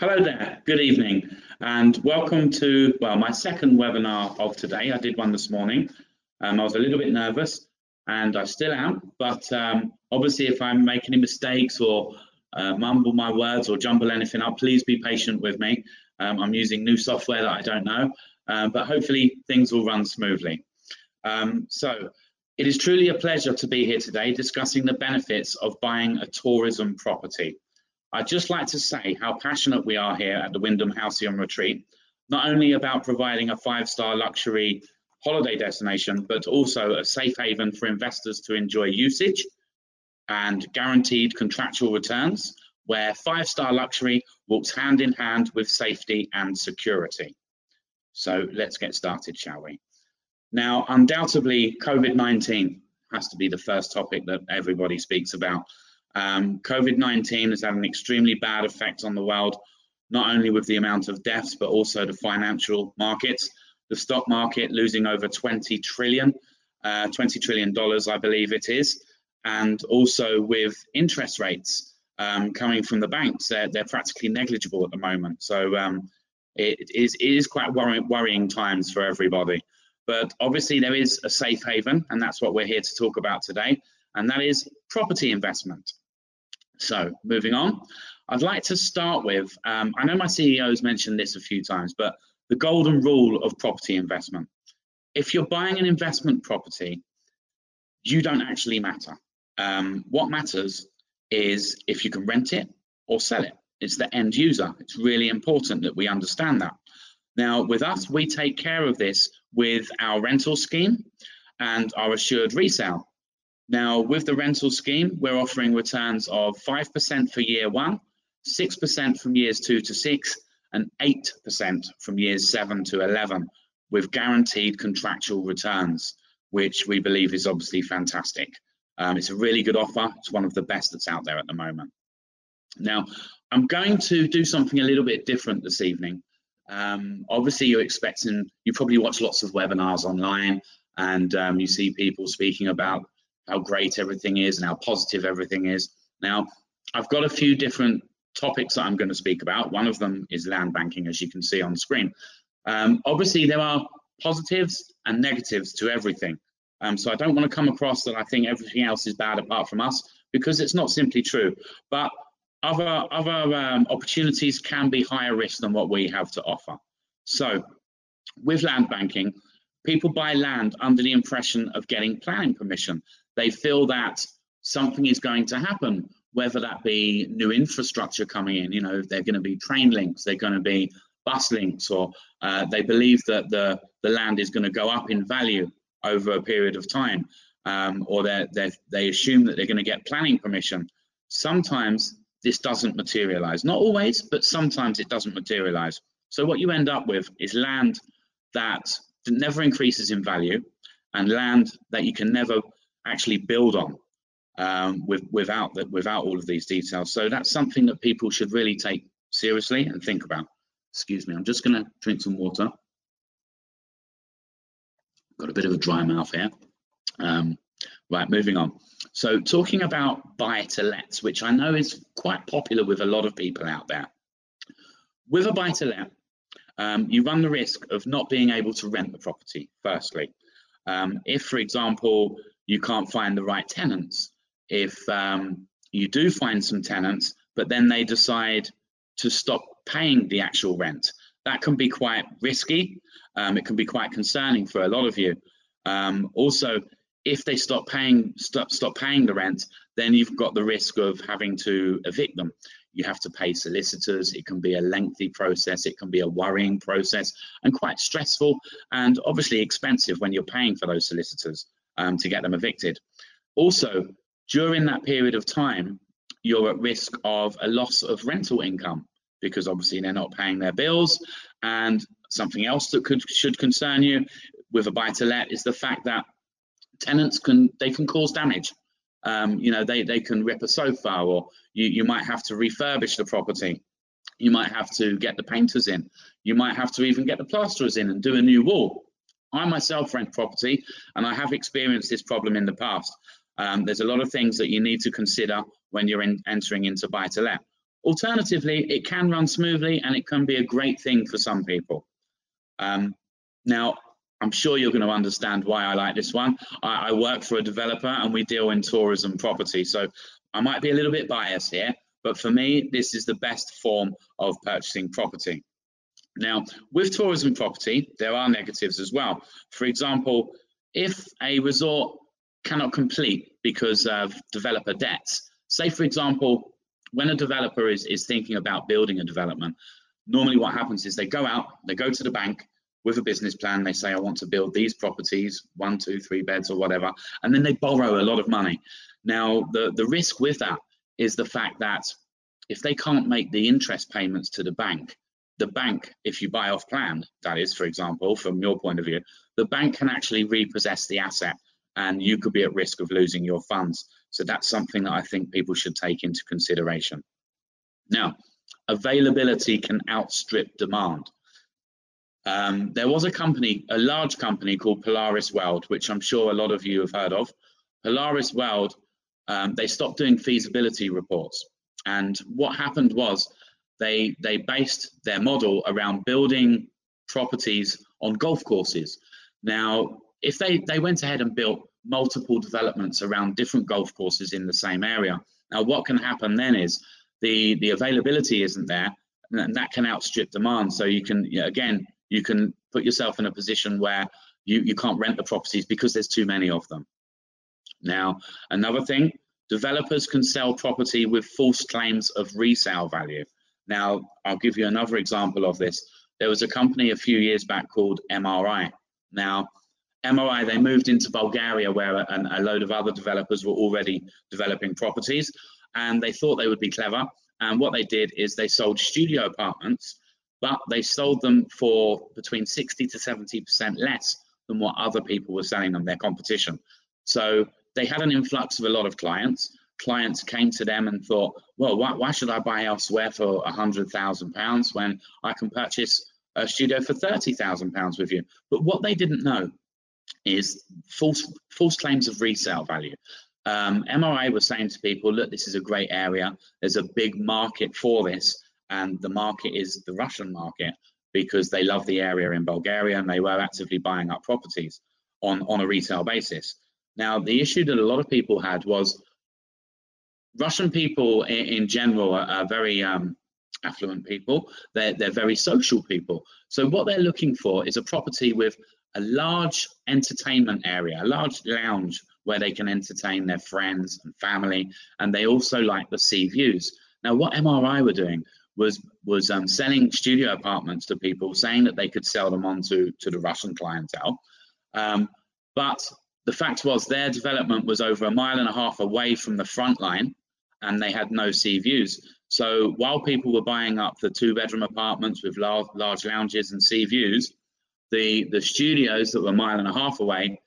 Hello there, good evening, and welcome to, well, my second webinar of today. I did one this morning. Um, I was a little bit nervous, and I still am, but um, obviously if I make any mistakes or uh, mumble my words or jumble anything up, please be patient with me. Um, I'm using new software that I don't know, uh, but hopefully things will run smoothly. Um, so, it is truly a pleasure to be here today discussing the benefits of buying a tourism property. I'd just like to say how passionate we are here at the Wyndham Halcyon Retreat, not only about providing a five-star luxury holiday destination, but also a safe haven for investors to enjoy usage and guaranteed contractual returns, where five-star luxury walks hand in hand with safety and security. So let's get started, shall we? Now, undoubtedly, COVID-19 has to be the first topic that everybody speaks about um, COVID-19 has had an extremely bad effect on the world, not only with the amount of deaths, but also the financial markets. The stock market losing over 20 trillion, uh, 20 trillion dollars, I believe it is, and also with interest rates um, coming from the banks, they're, they're practically negligible at the moment. So um, it, is, it is quite worrying times for everybody. But obviously there is a safe haven, and that's what we're here to talk about today, and that is property investment. So moving on, I'd like to start with, um, I know my CEO has mentioned this a few times, but the golden rule of property investment. If you're buying an investment property, you don't actually matter. Um, what matters is if you can rent it or sell it. It's the end user. It's really important that we understand that. Now, with us, we take care of this with our rental scheme and our assured resale. Now, with the rental scheme, we're offering returns of 5% for year one, 6% from years two to six, and 8% from years seven to 11, with guaranteed contractual returns, which we believe is obviously fantastic. Um, it's a really good offer. It's one of the best that's out there at the moment. Now, I'm going to do something a little bit different this evening. Um, obviously, you're expecting, you probably watch lots of webinars online and um, you see people speaking about how great everything is and how positive everything is. Now, I've got a few different topics that I'm going to speak about. One of them is land banking, as you can see on screen. Um, obviously, there are positives and negatives to everything. Um, so I don't want to come across that I think everything else is bad apart from us, because it's not simply true. But other other um, opportunities can be higher risk than what we have to offer. So with land banking, people buy land under the impression of getting planning permission. They feel that something is going to happen, whether that be new infrastructure coming in, you know, they're going to be train links, they're going to be bus links, or uh, they believe that the, the land is going to go up in value over a period of time, um, or they they assume that they're going to get planning permission. Sometimes this doesn't materialize. Not always, but sometimes it doesn't materialize. So what you end up with is land that never increases in value and land that you can never actually build on um, with, without without all of these details. So that's something that people should really take seriously and think about. Excuse me, I'm just going to drink some water. Got a bit of a dry mouth here. Um, right, moving on. So talking about buy to lets, which I know is quite popular with a lot of people out there. With a buy to let, um, you run the risk of not being able to rent the property, firstly. Um, if, for example, you can't find the right tenants. If um, you do find some tenants, but then they decide to stop paying the actual rent, that can be quite risky. Um, it can be quite concerning for a lot of you. Um, also, if they stop paying stop, stop paying the rent, then you've got the risk of having to evict them. You have to pay solicitors. It can be a lengthy process. It can be a worrying process and quite stressful and obviously expensive when you're paying for those solicitors um, to get them evicted. Also, during that period of time, you're at risk of a loss of rental income because obviously they're not paying their bills. And something else that could should concern you with a buy to let is the fact that tenants can they can cause damage. Um, you know, they, they can rip a sofa or you, you might have to refurbish the property. You might have to get the painters in. You might have to even get the plasterers in and do a new wall. I myself rent property and I have experienced this problem in the past. Um, there's a lot of things that you need to consider when you're in, entering into buy to let. Alternatively, it can run smoothly and it can be a great thing for some people. Um, now, I'm sure you're going to understand why I like this one. I, I, work for a developer and we deal in tourism property. So I might be a little bit biased here, but for me, this is the best form of purchasing property. Now, with tourism property, there are negatives as well. For example, if a resort cannot complete because of developer debts, say for example, when a developer is, is thinking about building a development, normally what happens is they go out, they go to the bank, with a business plan, they say, I want to build these properties, one, two, three beds or whatever, and then they borrow a lot of money. Now, the, the risk with that is the fact that if they can't make the interest payments to the bank, the bank, if you buy off plan, that is, for example, from your point of view, the bank can actually repossess the asset and you could be at risk of losing your funds. So that's something that I think people should take into consideration. Now, availability can outstrip demand. Um, there was a company, a large company called Polaris World, which I'm sure a lot of you have heard of. Polaris World, um, they stopped doing feasibility reports. And what happened was they, they based their model around building properties on golf courses. Now, if they, they went ahead and built multiple developments around different golf courses in the same area, now what can happen then is the, the availability isn't there and that can outstrip demand. So you can, again, you can put yourself in a position where you, you can't rent the properties because there's too many of them. Now, another thing, developers can sell property with false claims of resale value. Now, I'll give you another example of this. There was a company a few years back called MRI. Now, MRI, they moved into Bulgaria where a, a load of other developers were already developing properties and they thought they would be clever. And what they did is they sold studio apartments but they sold them for between 60 to 70% less than what other people were selling them, their competition. So they had an influx of a lot of clients. Clients came to them and thought, well, why, why should I buy elsewhere for £100,000 when I can purchase a studio for £30,000 with you? But what they didn't know is false, false claims of resale value. Um, MRI was saying to people, look, this is a great area. There's a big market for this and the market is the Russian market because they love the area in Bulgaria and they were actively buying up properties on, on a retail basis. Now, the issue that a lot of people had was Russian people in, in general are, are very um, affluent people. They're, they're very social people. So what they're looking for is a property with a large entertainment area, a large lounge where they can entertain their friends and family. And they also like the sea views. Now, what MRI were doing was was um, selling studio apartments to people, saying that they could sell them on to, to the Russian clientele. Um, but the fact was their development was over a mile and a half away from the front line and they had no sea views. So while people were buying up the two bedroom apartments with large, large lounges and sea views, the, the studios that were a mile and a half away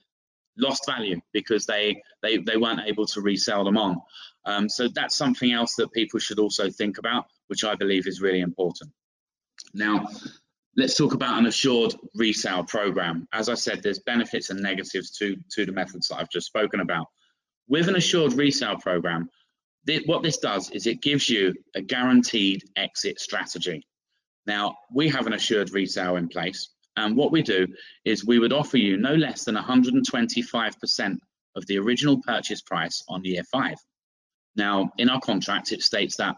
lost value because they, they, they weren't able to resell them on. Um, so that's something else that people should also think about, which I believe is really important. Now, let's talk about an assured resale program. As I said, there's benefits and negatives to, to the methods that I've just spoken about. With an assured resale program, th what this does is it gives you a guaranteed exit strategy. Now, we have an assured resale in place, and what we do is we would offer you no less than 125% of the original purchase price on year five. Now, in our contract, it states that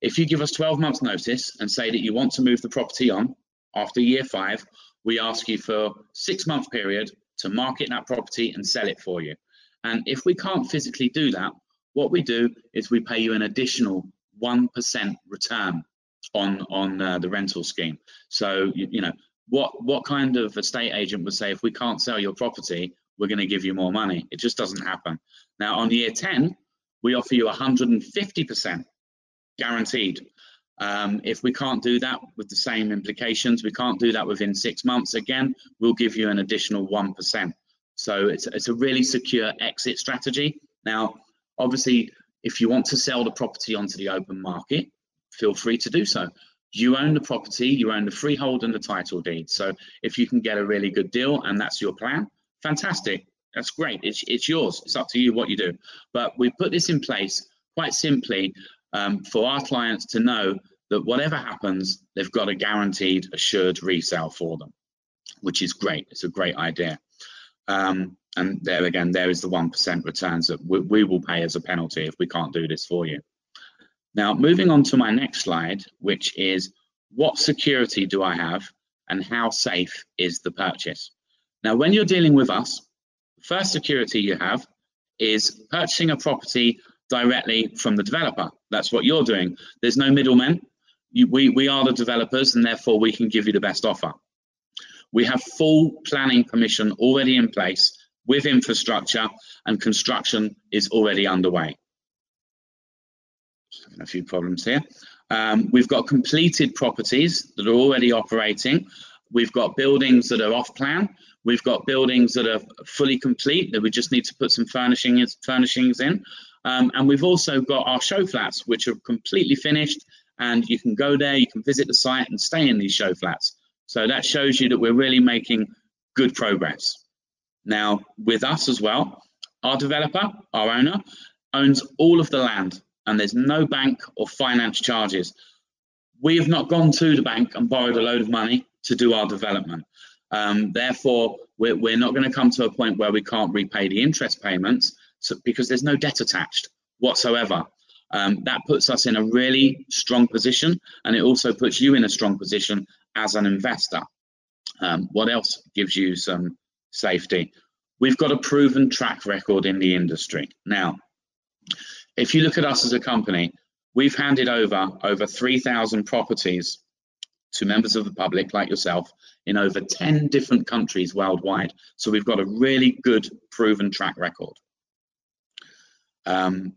if you give us 12 months notice and say that you want to move the property on after year five, we ask you for six month period to market that property and sell it for you. And if we can't physically do that, what we do is we pay you an additional 1% return on, on uh, the rental scheme. So, you, you know, what, what kind of estate agent would say, if we can't sell your property, we're going to give you more money? It just doesn't happen. Now, on year 10, we offer you 150% guaranteed. Um, if we can't do that with the same implications, we can't do that within six months again, we'll give you an additional 1%. So it's, it's a really secure exit strategy. Now, obviously, if you want to sell the property onto the open market, feel free to do so. You own the property, you own the freehold and the title deed. So if you can get a really good deal and that's your plan, fantastic. That's great. It's, it's yours. It's up to you what you do. But we put this in place quite simply um, for our clients to know that whatever happens, they've got a guaranteed, assured resale for them, which is great. It's a great idea. Um, and there again, there is the 1% returns that we, we will pay as a penalty if we can't do this for you. Now, moving on to my next slide, which is what security do I have and how safe is the purchase? Now, when you're dealing with us, first security you have is purchasing a property directly from the developer. That's what you're doing. There's no middlemen. You, we, we are the developers and therefore we can give you the best offer. We have full planning permission already in place with infrastructure and construction is already underway. Having a few problems here. Um, we've got completed properties that are already operating. We've got buildings that are off plan. We've got buildings that are fully complete that we just need to put some furnishings, furnishings in. Um, and we've also got our show flats, which are completely finished. And you can go there, you can visit the site and stay in these show flats. So that shows you that we're really making good progress. Now, with us as well, our developer, our owner, owns all of the land and there's no bank or finance charges. We have not gone to the bank and borrowed a load of money to do our development. Um, therefore, we're, we're not going to come to a point where we can't repay the interest payments so, because there's no debt attached whatsoever. Um, that puts us in a really strong position and it also puts you in a strong position as an investor. Um, what else gives you some safety? We've got a proven track record in the industry. Now, if you look at us as a company, we've handed over over 3,000 properties to members of the public like yourself in over 10 different countries worldwide. So we've got a really good proven track record. Um,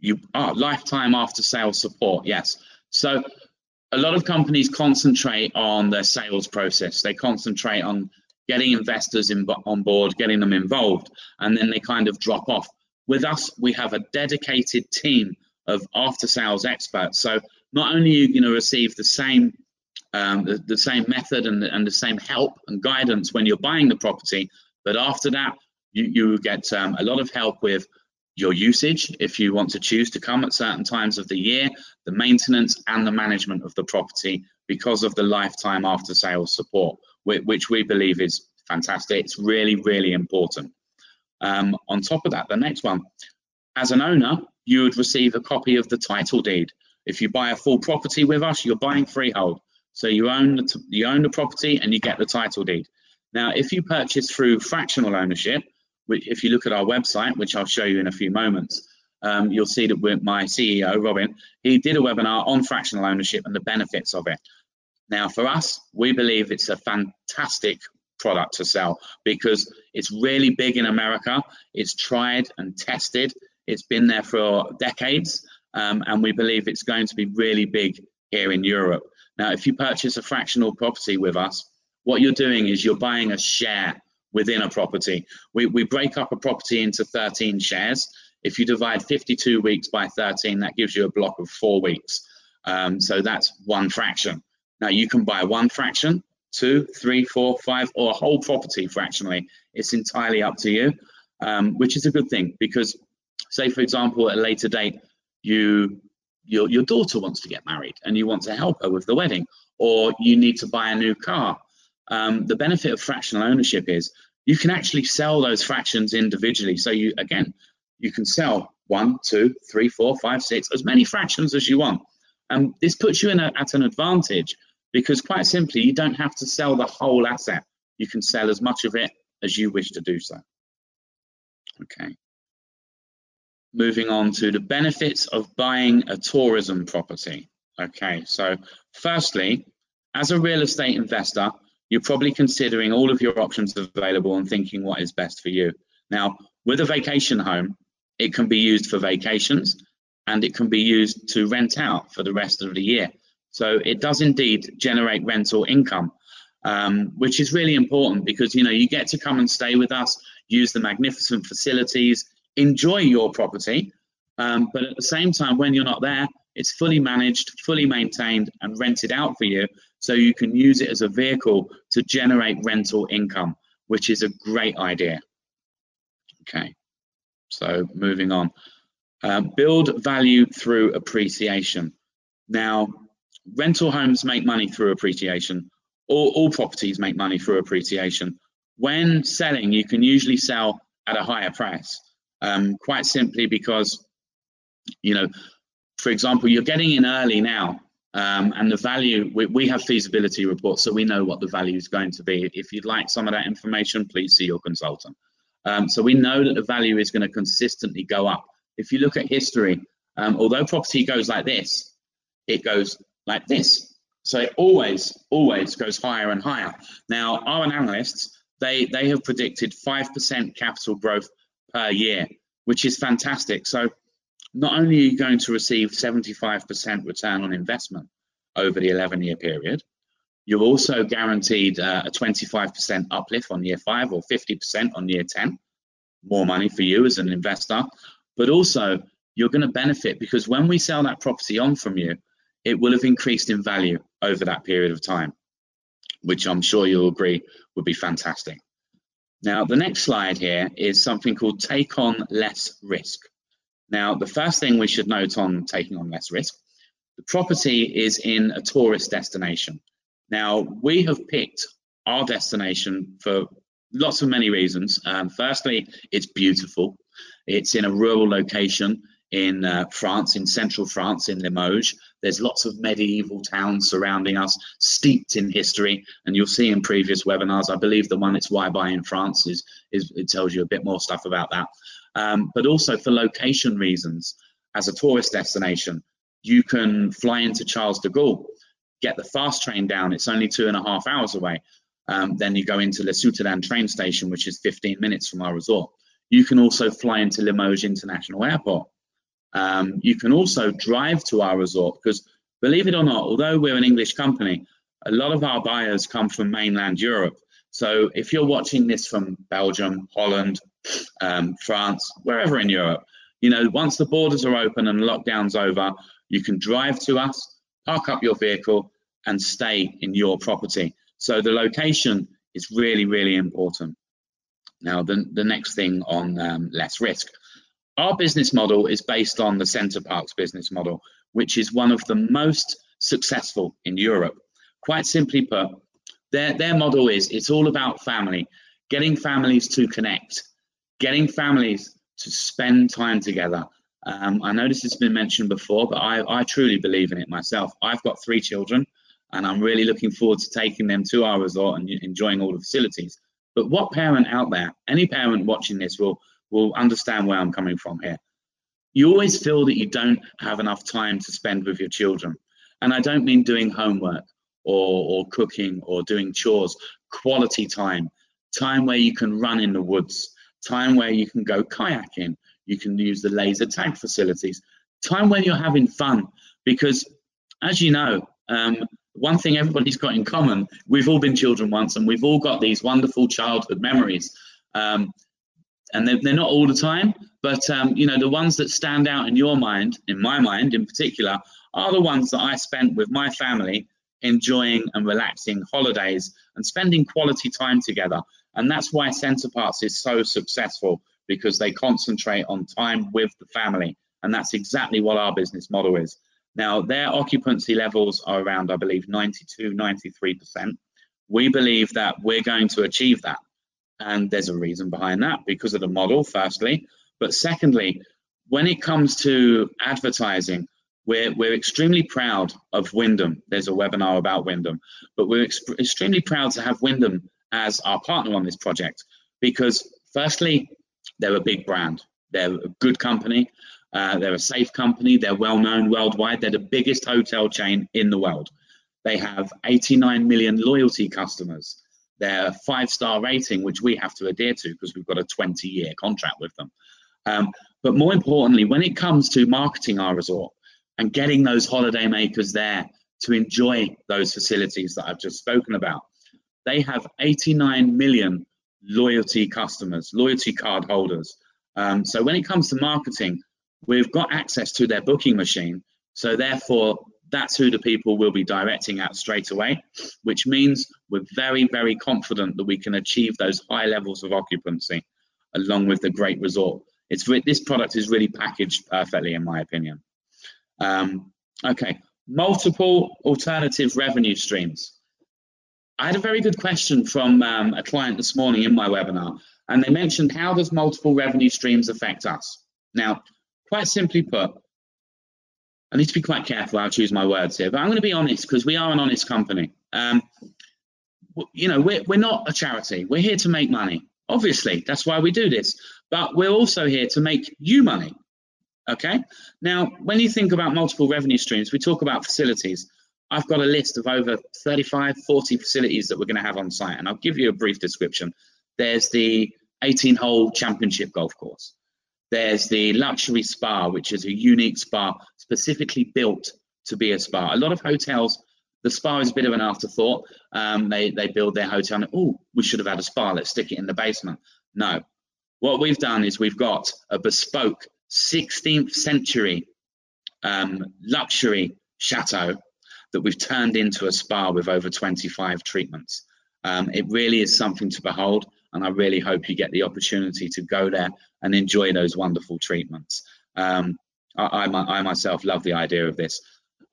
you oh, lifetime after sales support, yes. So a lot of companies concentrate on their sales process. They concentrate on getting investors in, on board, getting them involved, and then they kind of drop off. With us, we have a dedicated team of after sales experts. So not only are you going to receive the same um, the, the, same method and, and the same help and guidance when you're buying the property, but after that, you, you get um, a lot of help with your usage if you want to choose to come at certain times of the year, the maintenance and the management of the property because of the lifetime after sales support, which we believe is fantastic. It's really, really important. Um, on top of that, the next one, as an owner, you would receive a copy of the title deed. If you buy a full property with us, you're buying freehold. So you own the, you own the property and you get the title deed. Now, if you purchase through fractional ownership, which if you look at our website, which I'll show you in a few moments, um, you'll see that my CEO, Robin, he did a webinar on fractional ownership and the benefits of it. Now, for us, we believe it's a fantastic product to sell because it's really big in America. It's tried and tested. It's been there for decades, um, and we believe it's going to be really big here in Europe. Now, if you purchase a fractional property with us, what you're doing is you're buying a share within a property. We, we break up a property into 13 shares. If you divide 52 weeks by 13, that gives you a block of four weeks. Um, so that's one fraction. Now you can buy one fraction, two, three, four, five, or a whole property fractionally. It's entirely up to you, um, which is a good thing because, say for example, at a later date, you your your daughter wants to get married and you want to help her with the wedding, or you need to buy a new car um, the benefit of fractional ownership is you can actually sell those fractions individually. So you again, you can sell one, two, three, four, five, six, as many fractions as you want. And this puts you in a, at an advantage because quite simply, you don't have to sell the whole asset. You can sell as much of it as you wish to do so. Okay. Moving on to the benefits of buying a tourism property. Okay, so firstly, as a real estate investor, you're probably considering all of your options available and thinking what is best for you. Now, with a vacation home, it can be used for vacations and it can be used to rent out for the rest of the year. So it does indeed generate rental income, um, which is really important because you know you get to come and stay with us, use the magnificent facilities, enjoy your property, um, but at the same time, when you're not there, it's fully managed, fully maintained, and rented out for you so you can use it as a vehicle to generate rental income, which is a great idea. Okay, so moving on. Uh, build value through appreciation. Now, rental homes make money through appreciation. All, all properties make money through appreciation. When selling, you can usually sell at a higher price, um, quite simply because, you know, for example, you're getting in early now, um, and the value, we, we, have feasibility reports, so we know what the value is going to be. If you'd like some of that information, please see your consultant. Um, so we know that the value is going to consistently go up. If you look at history, um, although property goes like this, it goes like this. So it always, always goes higher and higher. Now, our analysts, they, they have predicted 5% capital growth per year, which is fantastic. So not only are you going to receive 75% return on investment over the 11 year period, you're also guaranteed uh, a 25% uplift on year five or 50% on year 10, more money for you as an investor. But also, you're going to benefit because when we sell that property on from you, it will have increased in value over that period of time, which I'm sure you'll agree would be fantastic. Now, the next slide here is something called take on less risk. Now, the first thing we should note on taking on less risk, the property is in a tourist destination. Now, we have picked our destination for lots of many reasons. Um, firstly, it's beautiful. It's in a rural location in uh, France, in central France, in Limoges. There's lots of medieval towns surrounding us, steeped in history. And you'll see in previous webinars, I believe the one it's why buy in France is, is it tells you a bit more stuff about that. Um, but also for location reasons, as a tourist destination, you can fly into Charles de Gaulle, get the fast train down. It's only two and a half hours away. Um, then you go into La Souterraine train station, which is 15 minutes from our resort. You can also fly into Limoges International Airport. Um, you can also drive to our resort because, believe it or not, although we're an English company, a lot of our buyers come from mainland Europe. So if you're watching this from Belgium, Holland, um, France, wherever in Europe, you know, once the borders are open and lockdown's over, you can drive to us, park up your vehicle, and stay in your property. So the location is really, really important. Now, the, the next thing on um, less risk. Our business model is based on the Center Parcs business model, which is one of the most successful in Europe. Quite simply put, their, their model is it's all about family, getting families to connect, getting families to spend time together. Um, I know this has been mentioned before, but I, I truly believe in it myself. I've got three children and I'm really looking forward to taking them to our resort and enjoying all the facilities. But what parent out there, any parent watching this will will understand where I'm coming from here. You always feel that you don't have enough time to spend with your children. And I don't mean doing homework or, or cooking or doing chores, quality time, time where you can run in the woods, time where you can go kayaking, you can use the laser tag facilities, time when you're having fun. Because as you know, um, one thing everybody's got in common, we've all been children once and we've all got these wonderful childhood memories. Um, and they're, they're, not all the time, but um, you know the ones that stand out in your mind, in my mind in particular, are the ones that I spent with my family, enjoying and relaxing holidays and spending quality time together. And that's why Center Parcs is so successful because they concentrate on time with the family, and that's exactly what our business model is. Now, their occupancy levels are around, I believe, 92, 93%. We believe that we're going to achieve that and there's a reason behind that because of the model, firstly. But secondly, when it comes to advertising, we're, we're extremely proud of Wyndham. There's a webinar about Wyndham, but we're ex extremely proud to have Wyndham as our partner on this project because, firstly, they're a big brand. They're a good company. Uh, they're a safe company. They're well known worldwide. They're the biggest hotel chain in the world. They have 89 million loyalty customers their five star rating, which we have to adhere to because we've got a 20 year contract with them. Um, but more importantly, when it comes to marketing our resort and getting those holiday makers there to enjoy those facilities that I've just spoken about, they have 89 million loyalty customers, loyalty card holders. Um, so when it comes to marketing, we've got access to their booking machine. So therefore, that's who the people will be directing at straight away, which means we're very, very confident that we can achieve those high levels of occupancy along with the great resort. It's this product is really packaged perfectly, in my opinion. Um, okay, multiple alternative revenue streams. I had a very good question from um, a client this morning in my webinar, and they mentioned how does multiple revenue streams affect us? Now, quite simply put, I need to be quite careful how I choose my words here, but I'm going to be honest because we are an honest company. Um, you know, we're, we're not a charity. We're here to make money. Obviously, that's why we do this. But we're also here to make you money. Okay. Now, when you think about multiple revenue streams, we talk about facilities. I've got a list of over 35, 40 facilities that we're going to have on site, and I'll give you a brief description. There's the 18 hole championship golf course. There's the luxury spa, which is a unique spa specifically built to be a spa. A lot of hotels, the spa is a bit of an afterthought. Um, they, they build their hotel and, oh, we should have had a spa. Let's stick it in the basement. No. What we've done is we've got a bespoke 16th century um, luxury chateau that we've turned into a spa with over 25 treatments. Um, it really is something to behold, and I really hope you get the opportunity to go there and enjoy those wonderful treatments. Um, I, I, I, myself love the idea of this.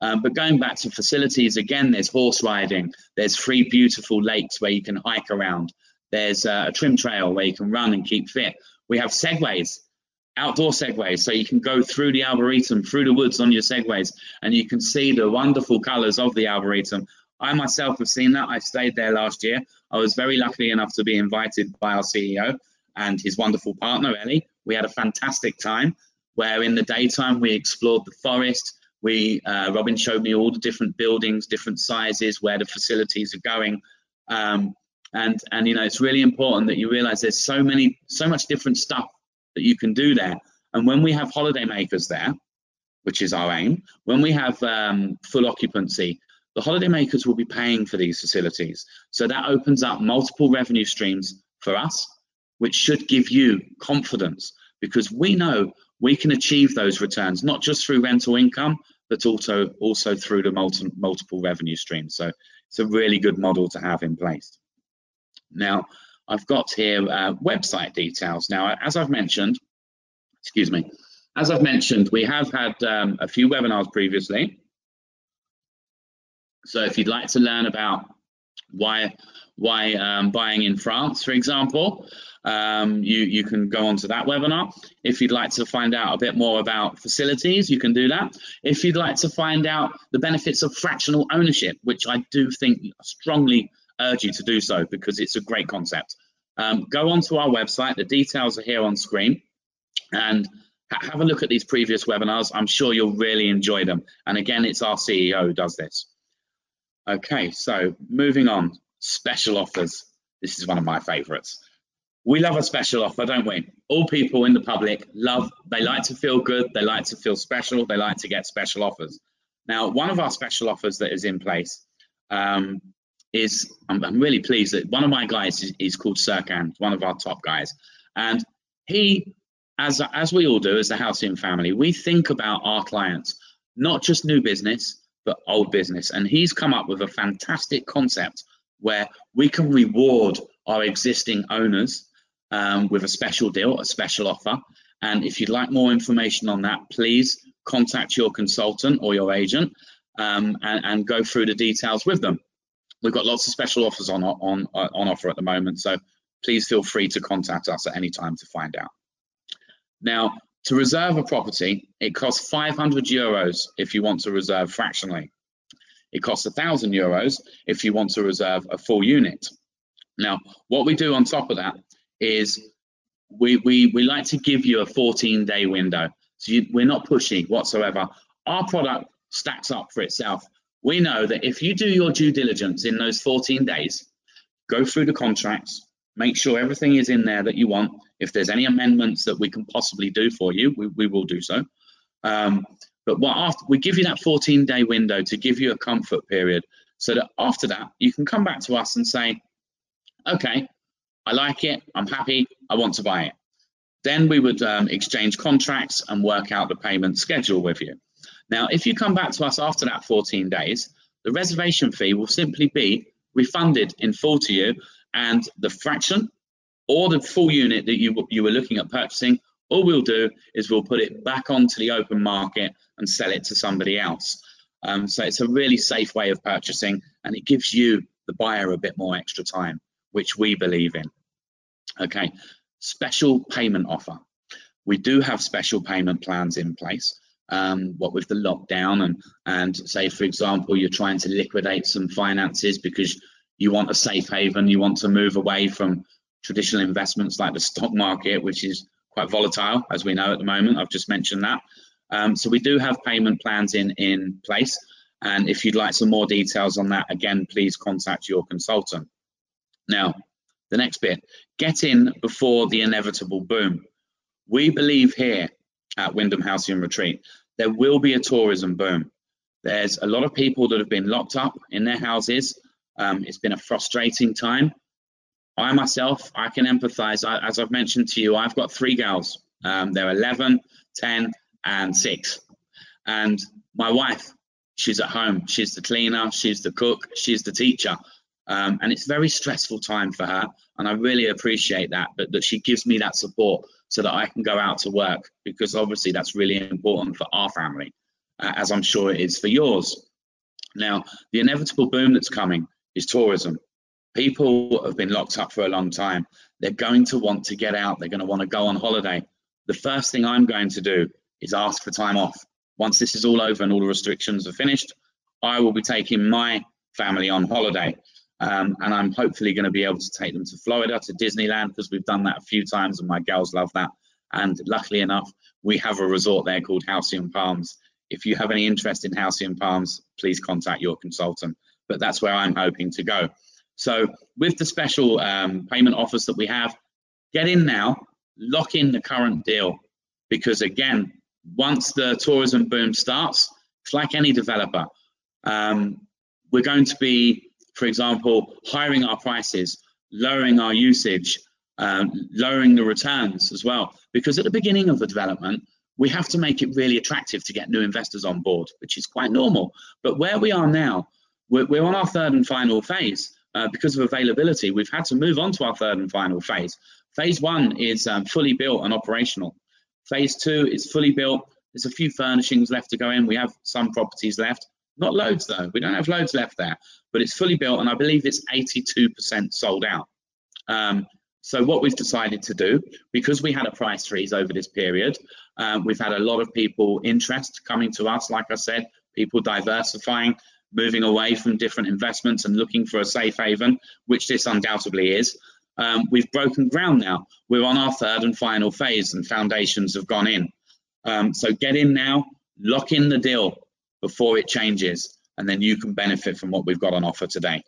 Um, but going back to facilities, again, there's horse riding, there's three beautiful lakes where you can hike around, there's uh, a trim trail where you can run and keep fit. We have segways outdoor segways so you can go through the arboretum through the woods on your segways and you can see the wonderful colors of the arboretum i myself have seen that. I stayed there last year. I was very lucky enough to be invited by our ceo and his wonderful partner ellie. We had a fantastic time where in the daytime we explored the forest. We uh, robin showed me all the different buildings different sizes where the facilities are going. Um, and and you know it's really important that you realize there's so many so much different stuff that you can do there. And when we have holiday makers there, which is our aim, when we have um, full occupancy, the holidaymakers will be paying for these facilities. So that opens up multiple revenue streams for us, which should give you confidence because we know we can achieve those returns, not just through rental income, but also, also through the multi, multiple revenue streams. So it's a really good model to have in place. Now, I've got here uh, website details. Now, as I've mentioned, excuse me, as I've mentioned, we have had um, a few webinars previously. So if you'd like to learn about why why um, buying in France, for example, um, you, you can go on to that webinar. If you'd like to find out a bit more about facilities, you can do that. If you'd like to find out the benefits of fractional ownership, which I do think strongly urge you to do so because it's a great concept. Um, go onto our website. The details are here on screen. And ha have a look at these previous webinars. I'm sure you'll really enjoy them. And again, it's our CEO who does this. Okay, so moving on. Special offers. This is one of my favorites. We love a special offer, don't we? All people in the public love, they like to feel good, they like to feel special, they like to get special offers. Now, one of our special offers that is in place um, is I'm, I'm, really pleased that one of my guys is, is called Serkan, one of our top guys, and he, as as we all do as the Halcyon family, we think about our clients, not just new business but old business, and he's come up with a fantastic concept where we can reward our existing owners um, with a special deal, a special offer. And if you'd like more information on that, please contact your consultant or your agent um, and, and go through the details with them. We've got lots of special offers on on on offer at the moment, so please feel free to contact us at any time to find out. Now, to reserve a property, it costs 500 euros if you want to reserve fractionally. It costs 1,000 euros if you want to reserve a full unit. Now, what we do on top of that is we, we, we like to give you a 14 day window. So you, we're not pushy whatsoever. Our product stacks up for itself we know that if you do your due diligence in those 14 days, go through the contracts, make sure everything is in there that you want. If there's any amendments that we can possibly do for you, we, we will do so. Um, but what after, we give you that 14 day window to give you a comfort period so that after that, you can come back to us and say, okay, I like it, I'm happy, I want to buy it. Then we would um, exchange contracts and work out the payment schedule with you. Now, if you come back to us after that 14 days, the reservation fee will simply be refunded in full to you and the fraction or the full unit that you, you were looking at purchasing All we'll do is we'll put it back onto the open market and sell it to somebody else. Um, so it's a really safe way of purchasing and it gives you, the buyer, a bit more extra time, which we believe in. Okay, special payment offer. We do have special payment plans in place. Um, what with the lockdown and and say for example you're trying to liquidate some finances because you want a safe haven, you want to move away from traditional investments like the stock market, which is quite volatile, as we know at the moment. I've just mentioned that. Um, so we do have payment plans in, in place. And if you'd like some more details on that, again, please contact your consultant. Now, the next bit, get in before the inevitable boom. We believe here at Wyndham Halcyon Retreat, there will be a tourism boom. There's a lot of people that have been locked up in their houses. Um, it's been a frustrating time. I myself, I can empathize. I, as I've mentioned to you, I've got three girls. Um, they're 11, 10, and 6. And my wife, she's at home. She's the cleaner, she's the cook, she's the teacher. Um, and it's a very stressful time for her. And I really appreciate that, but that she gives me that support so that I can go out to work because obviously that's really important for our family, uh, as I'm sure it is for yours. Now, the inevitable boom that's coming is tourism. People have been locked up for a long time. They're going to want to get out. They're going to want to go on holiday. The first thing I'm going to do is ask for time off. Once this is all over and all the restrictions are finished, I will be taking my family on holiday. Um, and I'm hopefully going to be able to take them to Florida, to Disneyland, because we've done that a few times and my girls love that. And luckily enough, we have a resort there called Halcyon Palms. If you have any interest in Halcyon Palms, please contact your consultant. But that's where I'm hoping to go. So with the special um, payment offers that we have, get in now, lock in the current deal, because again, once the tourism boom starts, it's like any developer. Um, we're going to be, for example, hiring our prices, lowering our usage, um, lowering the returns as well. Because at the beginning of the development, we have to make it really attractive to get new investors on board, which is quite normal. But where we are now, we're, we're on our third and final phase uh, because of availability, we've had to move on to our third and final phase. Phase one is um, fully built and operational. Phase two is fully built. There's a few furnishings left to go in. We have some properties left, not loads though. We don't have loads left there, but it's fully built and I believe it's 82% sold out. Um, so what we've decided to do, because we had a price freeze over this period, um, we've had a lot of people interest coming to us, like I said, people diversifying moving away from different investments and looking for a safe haven, which this undoubtedly is. Um, we've broken ground now. We're on our third and final phase, and foundations have gone in. Um, so get in now, lock in the deal before it changes, and then you can benefit from what we've got on offer today.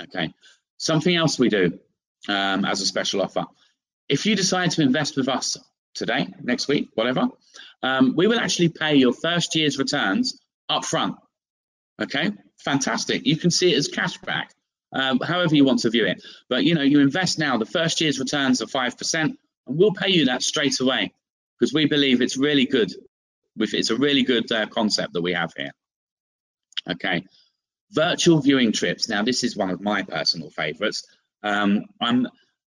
Okay. Something else we do um, as a special offer. If you decide to invest with us today, next week, whatever, um, we will actually pay your first year's returns up front. Okay, fantastic. You can see it as cash back, um, however you want to view it. But you know, you invest now, the first year's returns are 5%, and we'll pay you that straight away because we believe it's really good. It's a really good uh, concept that we have here. Okay, virtual viewing trips. Now, this is one of my personal favorites. Um, I'm,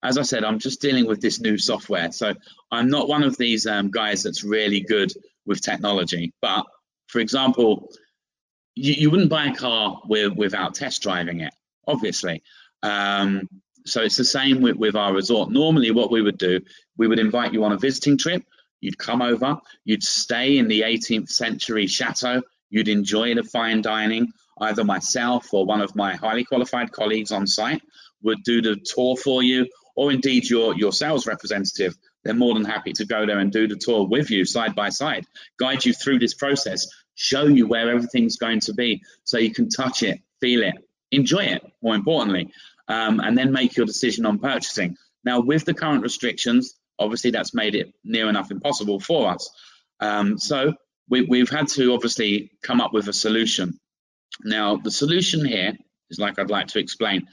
as I said, I'm just dealing with this new software. So I'm not one of these um, guys that's really good with technology. But for example, you, you wouldn't buy a car with, without test driving it, obviously. Um, so it's the same with, with our resort. Normally, what we would do, we would invite you on a visiting trip. You'd come over, you'd stay in the 18th century chateau, you'd enjoy the fine dining. Either myself or one of my highly qualified colleagues on site would do the tour for you, or indeed your, your sales representative. They're more than happy to go there and do the tour with you side by side, guide you through this process show you where everything's going to be so you can touch it, feel it, enjoy it, more importantly, um, and then make your decision on purchasing. Now, with the current restrictions, obviously that's made it near enough impossible for us. Um, so we, have had to obviously come up with a solution. Now, the solution here is like I'd like to explain.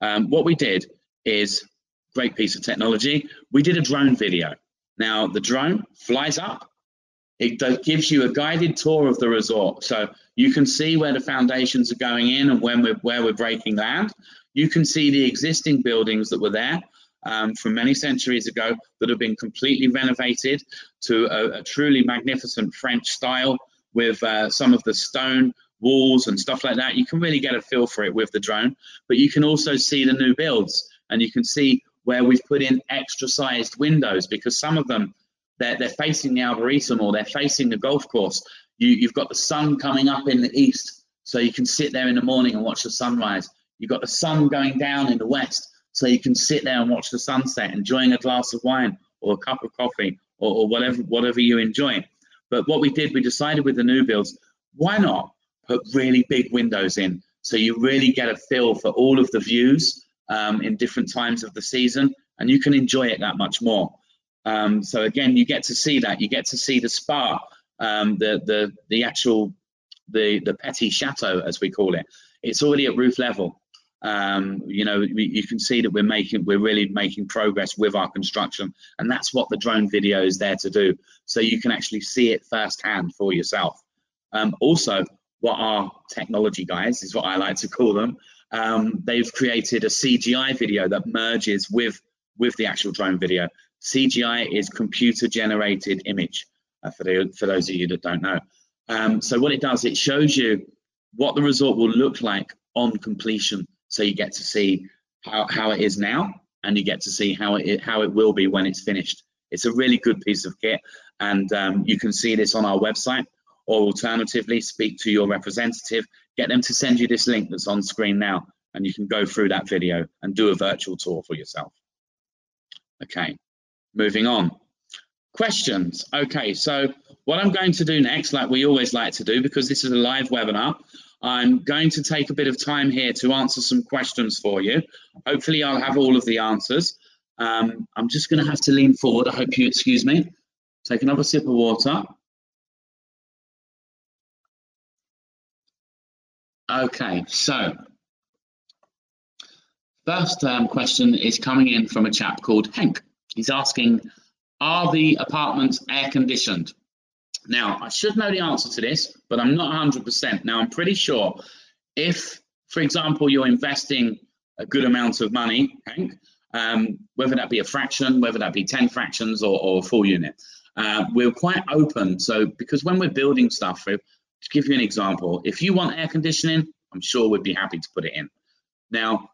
Um, what we did is great piece of technology. We did a drone video. Now, the drone flies up it gives you a guided tour of the resort. So you can see where the foundations are going in and when we're, where we're breaking land. You can see the existing buildings that were there. um, from many centuries ago that have been completely renovated to a, a truly magnificent French style with uh, some of the stone walls and stuff like that. You can really get a feel for it with the drone, but you can also see the new builds and you can see where we've put in extra sized windows because some of them they're, they're facing the Arboretum or they're facing the golf course. You, you've got the sun coming up in the east, so you can sit there in the morning and watch the sunrise. You've got the sun going down in the west, so you can sit there and watch the sunset, enjoying a glass of wine or a cup of coffee or, or whatever whatever you enjoy. But what we did, we decided with the new builds, why not put really big windows in so you really get a feel for all of the views um, in different times of the season, and you can enjoy it that much more. Um, so again, you get to see that. You get to see the spa, um, the the the actual the the petit chateau as we call it. It's already at roof level. Um, you know, we, you can see that we're making we're really making progress with our construction, and that's what the drone video is there to do. So you can actually see it firsthand for yourself. Um, also, what our technology guys is what I like to call them. Um, they've created a CGI video that merges with with the actual drone video. CGI is computer generated image uh, for, the, for those of you that don't know. Um, so what it does, it shows you what the result will look like on completion. So you get to see how, how it is now and you get to see how it, how it will be when it's finished. It's a really good piece of kit and um, you can see this on our website or alternatively speak to your representative, get them to send you this link that's on screen now and you can go through that video and do a virtual tour for yourself. Okay, moving on. Questions. Okay, so what I'm going to do next, like we always like to do, because this is a live webinar, I'm going to take a bit of time here to answer some questions for you. Hopefully I'll have all of the answers. Um, I'm just going to have to lean forward. I hope you excuse me. Take another sip of water. Okay, so first um, question is coming in from a chap called Henk. He's asking, are the apartments air conditioned? Now, I should know the answer to this, but I'm not 100%. Now, I'm pretty sure if, for example, you're investing a good amount of money, Hank, um, whether that be a fraction, whether that be 10 fractions or, or a full unit, uh, we're quite open. So, because when we're building stuff, to give you an example, if you want air conditioning, I'm sure we'd be happy to put it in. Now,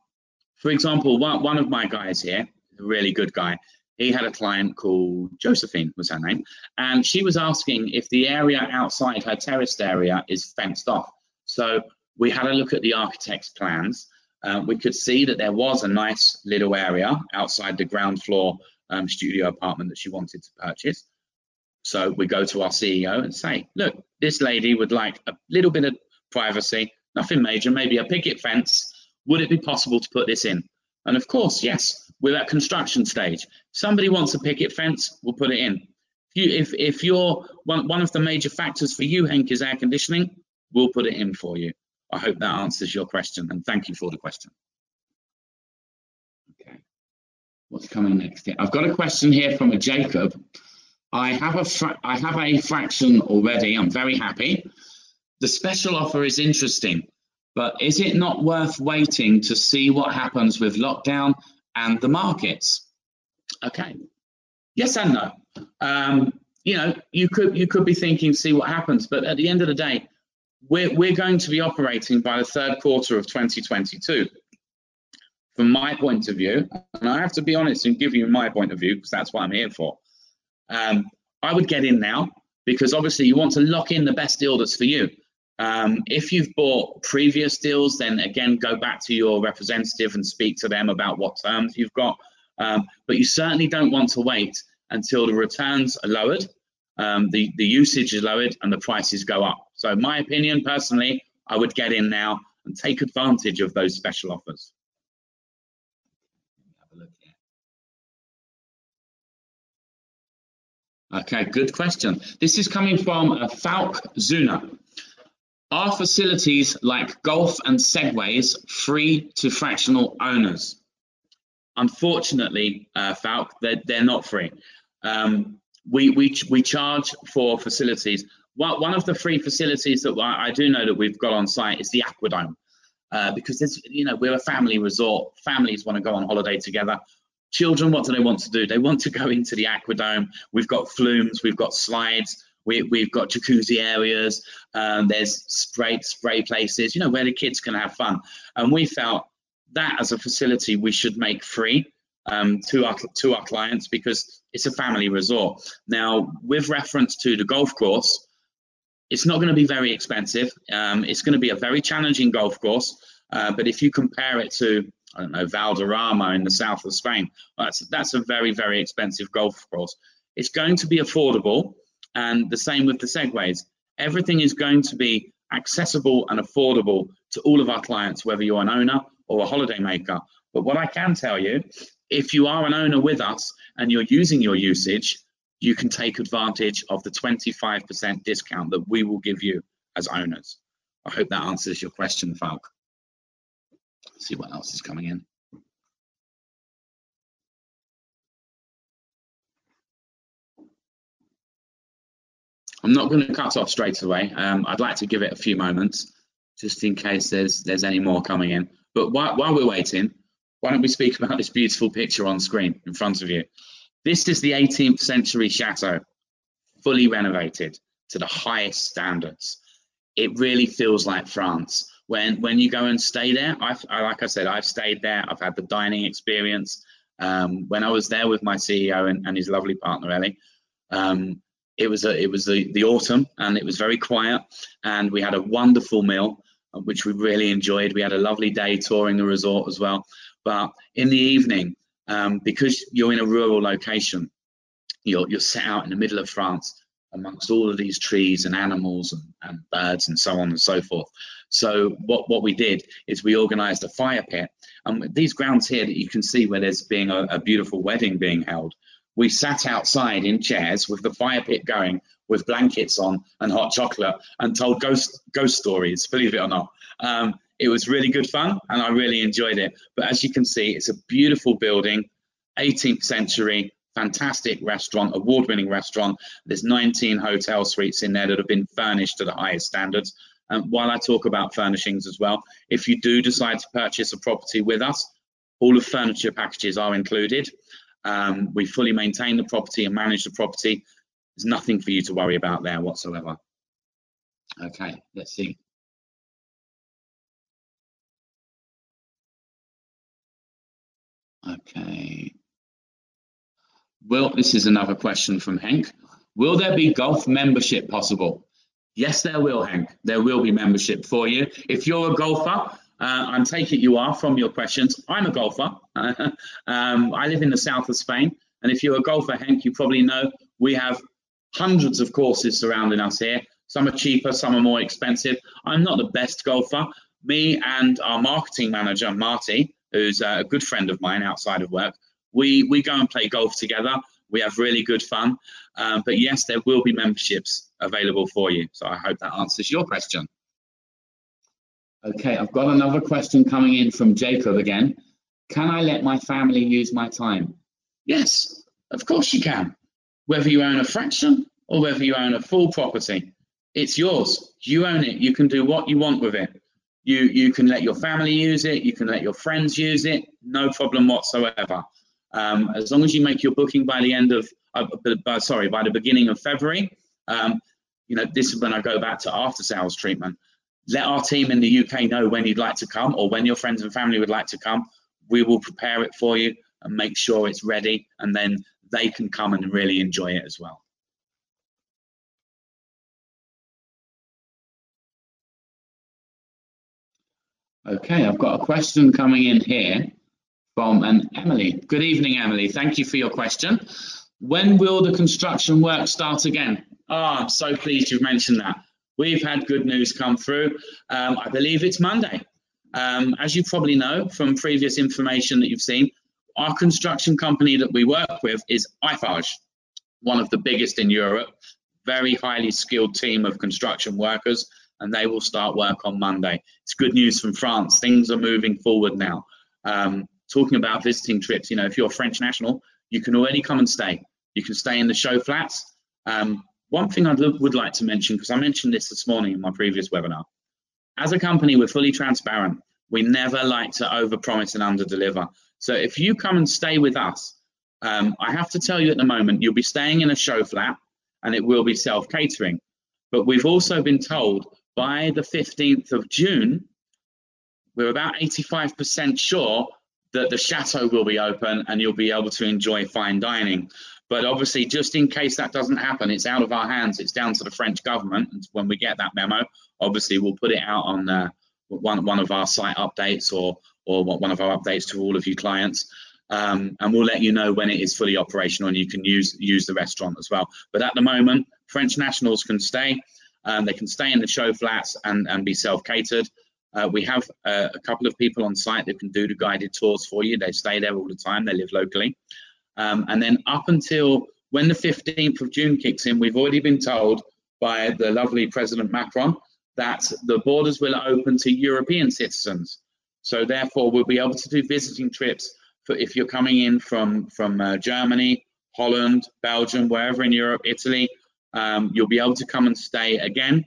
for example, one, one of my guys here, a really good guy, he had a client called Josephine was her name, and she was asking if the area outside her terraced area is fenced off. So we had a look at the architect's plans. Uh, we could see that there was a nice little area outside the ground floor um, studio apartment that she wanted to purchase. So we go to our CEO and say, look, this lady would like a little bit of privacy, nothing major, maybe a picket fence. Would it be possible to put this in? And of course, yes, we're at construction stage. Somebody wants a picket fence, we'll put it in. If, you, if, if you're one, one of the major factors for you, Henk, is air conditioning, we'll put it in for you. I hope that answers your question and thank you for the question. Okay, what's coming next? Here? I've got a question here from a Jacob. I have a I have a fraction already. I'm very happy. The special offer is interesting. But is it not worth waiting to see what happens with lockdown and the markets? Okay. Yes and no. Um, you know, you could you could be thinking, see what happens, but at the end of the day, we're we're going to be operating by the third quarter of 2022. From my point of view, and I have to be honest and give you my point of view because that's what I'm here for. Um, I would get in now because obviously you want to lock in the best deal that's for you. Um, if you've bought previous deals, then again, go back to your representative and speak to them about what terms you've got. Um, but you certainly don't want to wait until the returns are lowered, um, the, the usage is lowered, and the prices go up. So, my opinion personally, I would get in now and take advantage of those special offers. Okay, good question. This is coming from uh, Falk Zuna. Are facilities like golf and segways free to fractional owners? Unfortunately, uh, Falk, they're, they're not free. Um, we, we, we charge for facilities. Well, one of the free facilities that I, do know that we've got on site is the Aquadome. Uh, because there's, you know, we're a family resort. Families want to go on holiday together. children, what do they want to do? They want to go into the aquadome. We've got flumes, we've got slides, we, we've got jacuzzi areas, um, there's spray, spray places, you know, where the kids can have fun. And we felt that as a facility we should make free um, to our to our clients because it's a family resort. Now, with reference to the golf course, it's not going to be very expensive. Um, it's going to be a very challenging golf course, uh, but if you compare it to I don't know Valderrama in the south of Spain, that's that's a very very expensive golf course. It's going to be affordable, and the same with the segways. Everything is going to be accessible and affordable to all of our clients, whether you're an owner or a holiday maker. But what I can tell you, if you are an owner with us and you're using your usage, you can take advantage of the 25% discount that we will give you as owners. I hope that answers your question, Falk. Let's see what else is coming in. I'm not going to cut off straight away. Um, I'd like to give it a few moments just in case there's there's any more coming in. But while, while we're waiting, why don't we speak about this beautiful picture on screen in front of you? This is the 18th century chateau, fully renovated to the highest standards. It really feels like France. When when you go and stay there, I've, like I said, I've stayed there. I've had the dining experience. Um, when I was there with my CEO and, and his lovely partner Ellie, um, it was a, it was the, the autumn and it was very quiet and we had a wonderful meal uh, which we really enjoyed. We had a lovely day touring the resort as well. But in the evening, um, because you're in a rural location, you're, you're set out in the middle of France amongst all of these trees and animals and, and birds and so on and so forth. So what, what we did is we organized a fire pit. And these grounds here that you can see where there's being a, a beautiful wedding being held, we sat outside in chairs with the fire pit going with blankets on and hot chocolate and told ghost ghost stories believe it or not. Um, it was really good fun and i really enjoyed it. But as you can see it's a beautiful building 18th century fantastic restaurant award-winning restaurant. There's 19 hotel suites in there that have been furnished to the highest standards. And while i talk about furnishings as well if you do decide to purchase a property with us all of furniture packages are included um, we fully maintain the property and manage the property. There's nothing for you to worry about there whatsoever. Okay, let's see. Okay. Well, this is another question from Hank. Will there be golf membership possible? Yes, there will, Hank. There will be membership for you. If you're a golfer, uh, I'm taking you are from your questions. I'm a golfer. um, I live in the south of Spain. And if you're a golfer, Hank, you probably know we have hundreds of courses surrounding us here. Some are cheaper, some are more expensive. I'm not the best golfer. Me and our marketing manager, Marty, who's a good friend of mine outside of work, we, we go and play golf together. We have really good fun. Um, but yes, there will be memberships available for you. So I hope that answers your question. Okay, I've got another question coming in from Jacob again. Can I let my family use my time? Yes, of course you can. Whether you own a fraction or whether you own a full property, it's yours. You own it. You can do what you want with it. You you can let your family use it. You can let your friends use it. No problem whatsoever. Um, as long as you make your booking by the end of, uh, sorry, by the beginning of February. Um, you know, this is when I go back to after sales treatment let our team in the UK know when you'd like to come or when your friends and family would like to come. We will prepare it for you and make sure it's ready, and then they can come and really enjoy it as well. Okay, I've got a question coming in here from an Emily. Good evening, Emily. Thank you for your question. When will the construction work start again? Oh, I'm so pleased you've mentioned that. We've had good news come through. Um, I believe it's Monday. Um, as you probably know from previous information that you've seen, our construction company that we work with is Eiffage, one of the biggest in Europe, very highly skilled team of construction workers, and they will start work on Monday. It's good news from France. Things are moving forward now. Um, talking about visiting trips, you know, if you're a French national, you can already come and stay. You can stay in the show flats. Um, one thing I would like to mention, because I mentioned this this morning in my previous webinar, as a company, we're fully transparent. We never like to overpromise and underdeliver. So if you come and stay with us, um, I have to tell you at the moment, you'll be staying in a show flat and it will be self-catering. But we've also been told by the 15th of June, we're about 85% sure that the chateau will be open and you'll be able to enjoy fine dining. But obviously, just in case that doesn't happen, it's out of our hands. It's down to the French government. And when we get that memo, obviously we'll put it out on uh, one one of our site updates or or one of our updates to all of you clients. Um, and we'll let you know when it is fully operational and you can use use the restaurant as well. But at the moment, French nationals can stay. Um, they can stay in the show flats and, and be self-catered. Uh, we have uh, a couple of people on site that can do the guided tours for you. They stay there all the time. They live locally. Um, and then up until when the 15th of June kicks in, we've already been told by the lovely President Macron that the borders will open to European citizens. So therefore, we'll be able to do visiting trips for if you're coming in from from uh, Germany, Holland, Belgium, wherever in Europe, Italy, um, you'll be able to come and stay again.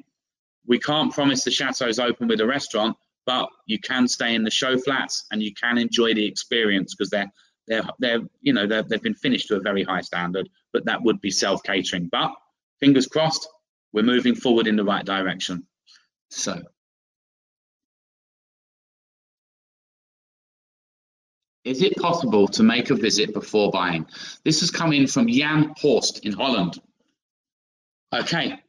We can't promise the chateau's open with a restaurant, but you can stay in the show flats and you can enjoy the experience because they're they're they're you know they've been finished to a very high standard. But that would be self catering. But fingers crossed, we're moving forward in the right direction. So. Is it possible to make a visit before buying? This has come in from Jan Horst in Holland. Okay,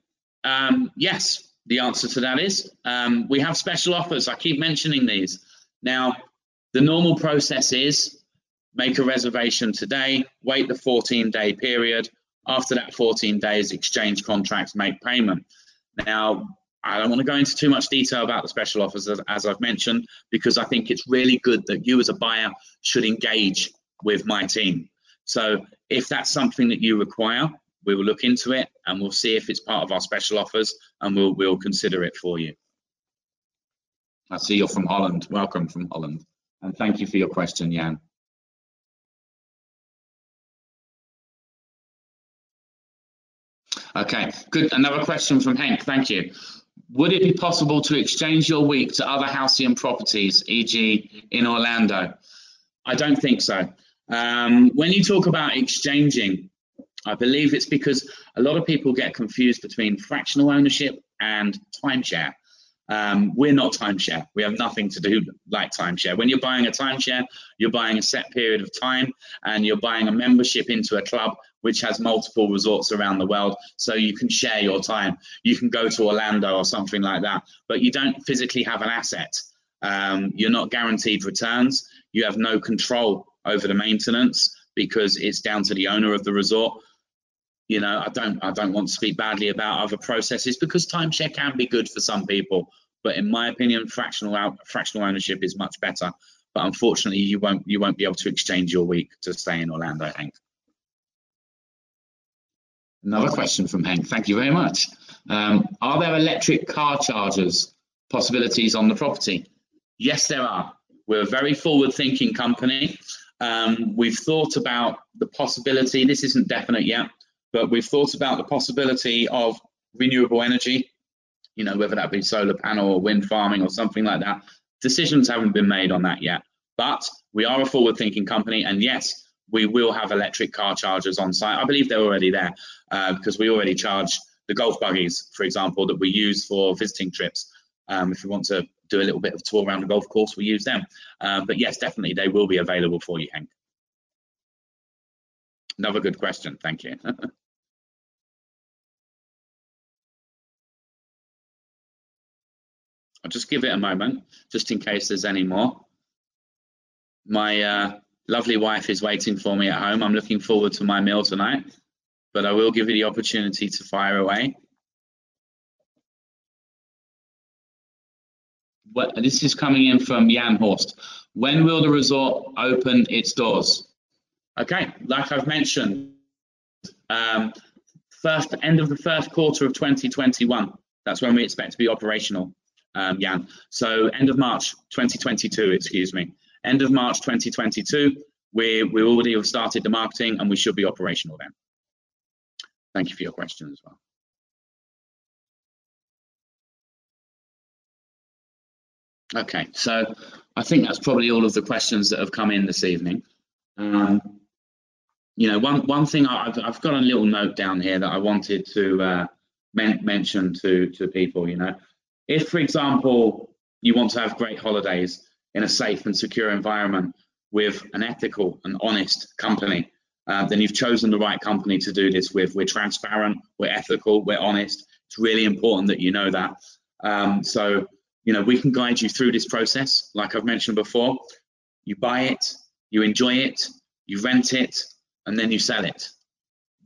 um, yes, the answer to that is um, we have special offers. I keep mentioning these. Now, the normal process is make a reservation today, wait the 14 day period. After that 14 days, exchange contracts, make payment. Now, I don't want to go into too much detail about the special offers as, as, I've mentioned, because I think it's really good that you as a buyer should engage with my team. So if that's something that you require, we will look into it and we'll see if it's part of our special offers and we'll, we'll consider it for you. I see you're from Holland. Welcome from Holland. And thank you for your question, Jan. Okay, good. Another question from Hank. Thank you. Would it be possible to exchange your week to other Halcyon properties, e.g. in Orlando? I don't think so. Um, when you talk about exchanging, I believe it's because a lot of people get confused between fractional ownership and timeshare. Um, we're not timeshare. We have nothing to do like timeshare. When you're buying a timeshare, you're buying a set period of time and you're buying a membership into a club which has multiple resorts around the world. So you can share your time. You can go to Orlando or something like that, but you don't physically have an asset. Um, you're not guaranteed returns. You have no control over the maintenance because it's down to the owner of the resort you know i don't i don't want to speak badly about other processes because timeshare can be good for some people but in my opinion fractional out, fractional ownership is much better but unfortunately you won't you won't be able to exchange your week to stay in orlando hank another question from hank thank you very much um, are there electric car chargers possibilities on the property yes there are we're a very forward thinking company um, we've thought about the possibility this isn't definite yet but we've thought about the possibility of renewable energy, you know, whether that be solar panel or wind farming or something like that. Decisions haven't been made on that yet, but we are a forward thinking company. And yes, we will have electric car chargers on site. I believe they're already there uh, because we already charge the golf buggies, for example, that we use for visiting trips. Um, if you want to do a little bit of tour around the golf course, we use them. Uh, but yes, definitely, they will be available for you, Hank. Another good question. Thank you. I'll just give it a moment, just in case there's any more. My uh, lovely wife is waiting for me at home. I'm looking forward to my meal tonight, but I will give you the opportunity to fire away. What, this is coming in from Jan Horst. When will the resort open its doors? Okay, like I've mentioned, um, first end of the first quarter of 2021. That's when we expect to be operational um, Jan. So end of March 2022, excuse me. End of March 2022, we, we already have started the marketing and we should be operational then. Thank you for your question as well. Okay, so I think that's probably all of the questions that have come in this evening. Um, you know, one one thing I've I've got a little note down here that I wanted to uh, men mention to to people. You know, if for example you want to have great holidays in a safe and secure environment with an ethical and honest company, uh, then you've chosen the right company to do this with. We're transparent, we're ethical, we're honest. It's really important that you know that. Um, so, you know, we can guide you through this process. Like I've mentioned before, you buy it, you enjoy it, you rent it, and then you sell it.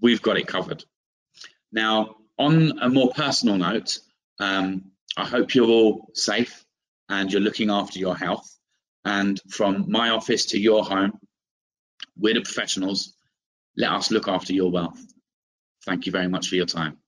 We've got it covered. Now, on a more personal note, um, I hope you're all safe and you're looking after your health. And from my office to your home, we're the professionals. Let us look after your wealth. Thank you very much for your time.